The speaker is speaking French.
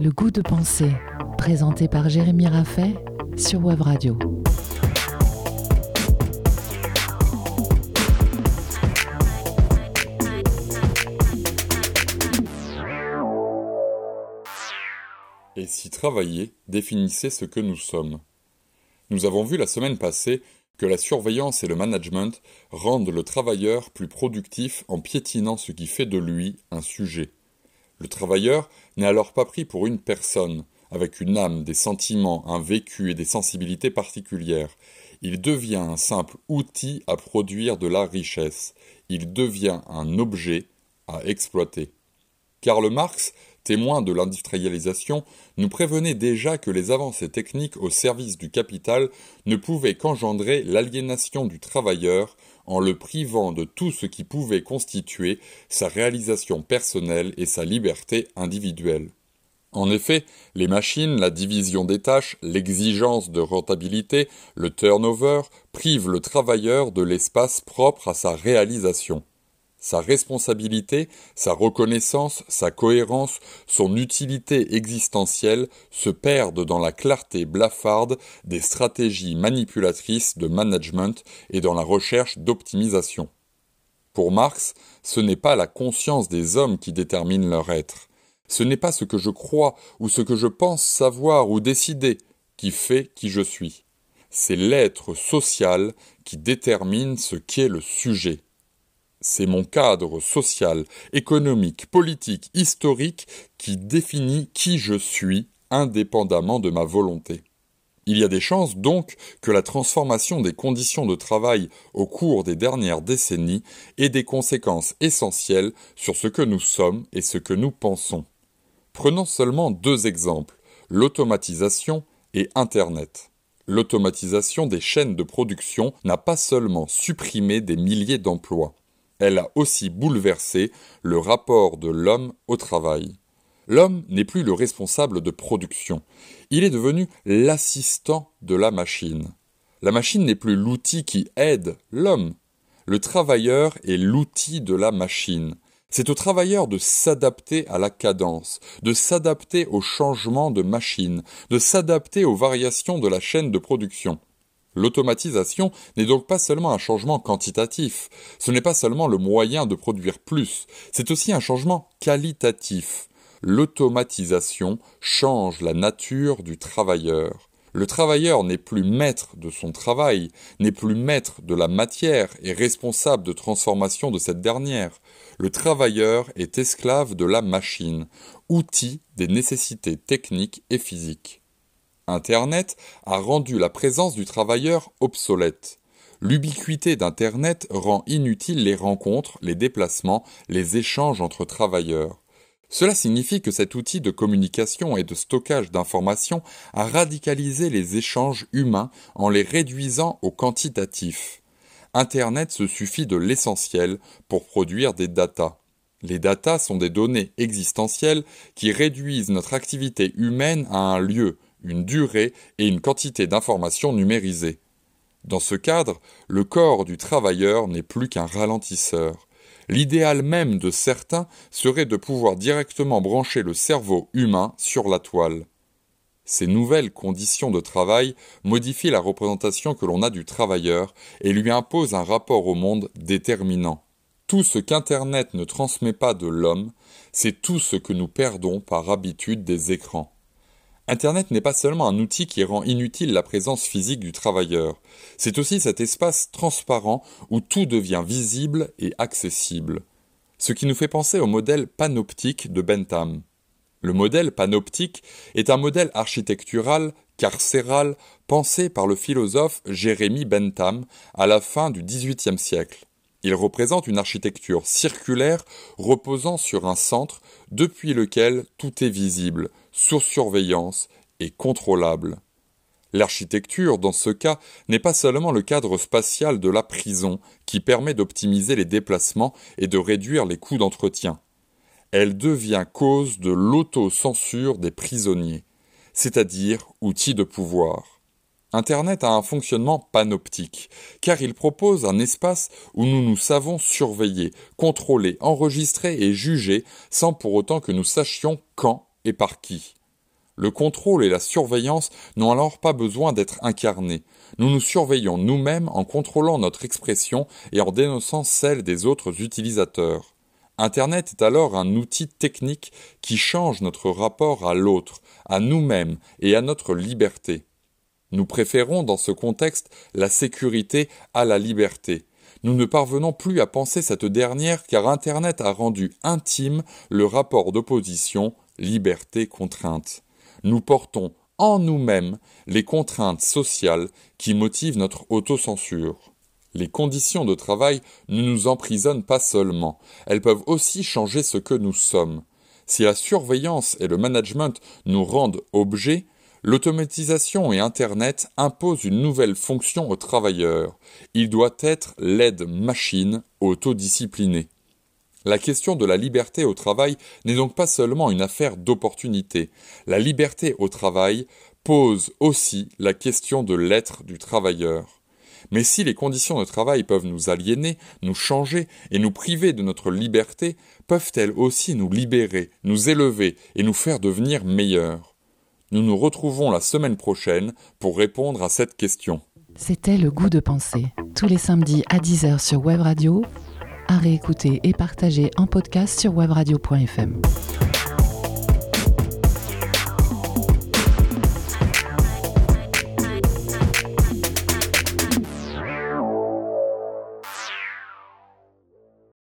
Le goût de penser, présenté par Jérémy Raffet sur Web Radio. Et si travailler définissait ce que nous sommes? Nous avons vu la semaine passée que la surveillance et le management rendent le travailleur plus productif en piétinant ce qui fait de lui un sujet. Le travailleur n'est alors pas pris pour une personne, avec une âme, des sentiments, un vécu et des sensibilités particulières. Il devient un simple outil à produire de la richesse. Il devient un objet à exploiter. Karl Marx témoin de l'industrialisation, nous prévenait déjà que les avancées techniques au service du capital ne pouvaient qu'engendrer l'aliénation du travailleur en le privant de tout ce qui pouvait constituer sa réalisation personnelle et sa liberté individuelle. En effet, les machines, la division des tâches, l'exigence de rentabilité, le turnover privent le travailleur de l'espace propre à sa réalisation sa responsabilité, sa reconnaissance, sa cohérence, son utilité existentielle se perdent dans la clarté blafarde des stratégies manipulatrices de management et dans la recherche d'optimisation. Pour Marx, ce n'est pas la conscience des hommes qui détermine leur être. Ce n'est pas ce que je crois ou ce que je pense savoir ou décider qui fait qui je suis. C'est l'être social qui détermine ce qu'est le sujet c'est mon cadre social, économique, politique, historique qui définit qui je suis indépendamment de ma volonté. Il y a des chances donc que la transformation des conditions de travail au cours des dernières décennies ait des conséquences essentielles sur ce que nous sommes et ce que nous pensons. Prenons seulement deux exemples, l'automatisation et Internet. L'automatisation des chaînes de production n'a pas seulement supprimé des milliers d'emplois, elle a aussi bouleversé le rapport de l'homme au travail. L'homme n'est plus le responsable de production, il est devenu l'assistant de la machine. La machine n'est plus l'outil qui aide l'homme. Le travailleur est l'outil de la machine. C'est au travailleur de s'adapter à la cadence, de s'adapter aux changements de machine, de s'adapter aux variations de la chaîne de production. L'automatisation n'est donc pas seulement un changement quantitatif, ce n'est pas seulement le moyen de produire plus, c'est aussi un changement qualitatif. L'automatisation change la nature du travailleur. Le travailleur n'est plus maître de son travail, n'est plus maître de la matière et responsable de transformation de cette dernière. Le travailleur est esclave de la machine, outil des nécessités techniques et physiques. Internet a rendu la présence du travailleur obsolète. L'ubiquité d'Internet rend inutiles les rencontres, les déplacements, les échanges entre travailleurs. Cela signifie que cet outil de communication et de stockage d'informations a radicalisé les échanges humains en les réduisant au quantitatif. Internet se suffit de l'essentiel pour produire des datas. Les datas sont des données existentielles qui réduisent notre activité humaine à un lieu, une durée et une quantité d'informations numérisées. Dans ce cadre, le corps du travailleur n'est plus qu'un ralentisseur. L'idéal même de certains serait de pouvoir directement brancher le cerveau humain sur la toile. Ces nouvelles conditions de travail modifient la représentation que l'on a du travailleur et lui imposent un rapport au monde déterminant. Tout ce qu'Internet ne transmet pas de l'homme, c'est tout ce que nous perdons par habitude des écrans. Internet n'est pas seulement un outil qui rend inutile la présence physique du travailleur, c'est aussi cet espace transparent où tout devient visible et accessible. Ce qui nous fait penser au modèle panoptique de Bentham. Le modèle panoptique est un modèle architectural carcéral pensé par le philosophe Jérémy Bentham à la fin du XVIIIe siècle. Il représente une architecture circulaire reposant sur un centre depuis lequel tout est visible, sous surveillance et contrôlable. L'architecture, dans ce cas, n'est pas seulement le cadre spatial de la prison qui permet d'optimiser les déplacements et de réduire les coûts d'entretien. Elle devient cause de l'autocensure des prisonniers, c'est-à-dire outil de pouvoir. Internet a un fonctionnement panoptique, car il propose un espace où nous nous savons surveiller, contrôler, enregistrer et juger sans pour autant que nous sachions quand et par qui. Le contrôle et la surveillance n'ont alors pas besoin d'être incarnés. Nous nous surveillons nous-mêmes en contrôlant notre expression et en dénonçant celle des autres utilisateurs. Internet est alors un outil technique qui change notre rapport à l'autre, à nous-mêmes et à notre liberté. Nous préférons dans ce contexte la sécurité à la liberté. Nous ne parvenons plus à penser cette dernière car Internet a rendu intime le rapport d'opposition liberté-contrainte. Nous portons en nous-mêmes les contraintes sociales qui motivent notre autocensure. Les conditions de travail ne nous emprisonnent pas seulement, elles peuvent aussi changer ce que nous sommes. Si la surveillance et le management nous rendent objets, L'automatisation et Internet imposent une nouvelle fonction aux travailleurs. Il doit être l'aide-machine autodisciplinée. La question de la liberté au travail n'est donc pas seulement une affaire d'opportunité. La liberté au travail pose aussi la question de l'être du travailleur. Mais si les conditions de travail peuvent nous aliéner, nous changer et nous priver de notre liberté, peuvent-elles aussi nous libérer, nous élever et nous faire devenir meilleurs? Nous nous retrouvons la semaine prochaine pour répondre à cette question. C'était Le Goût de penser, tous les samedis à 10h sur Web Radio, à réécouter et partager en podcast sur webradio.fm.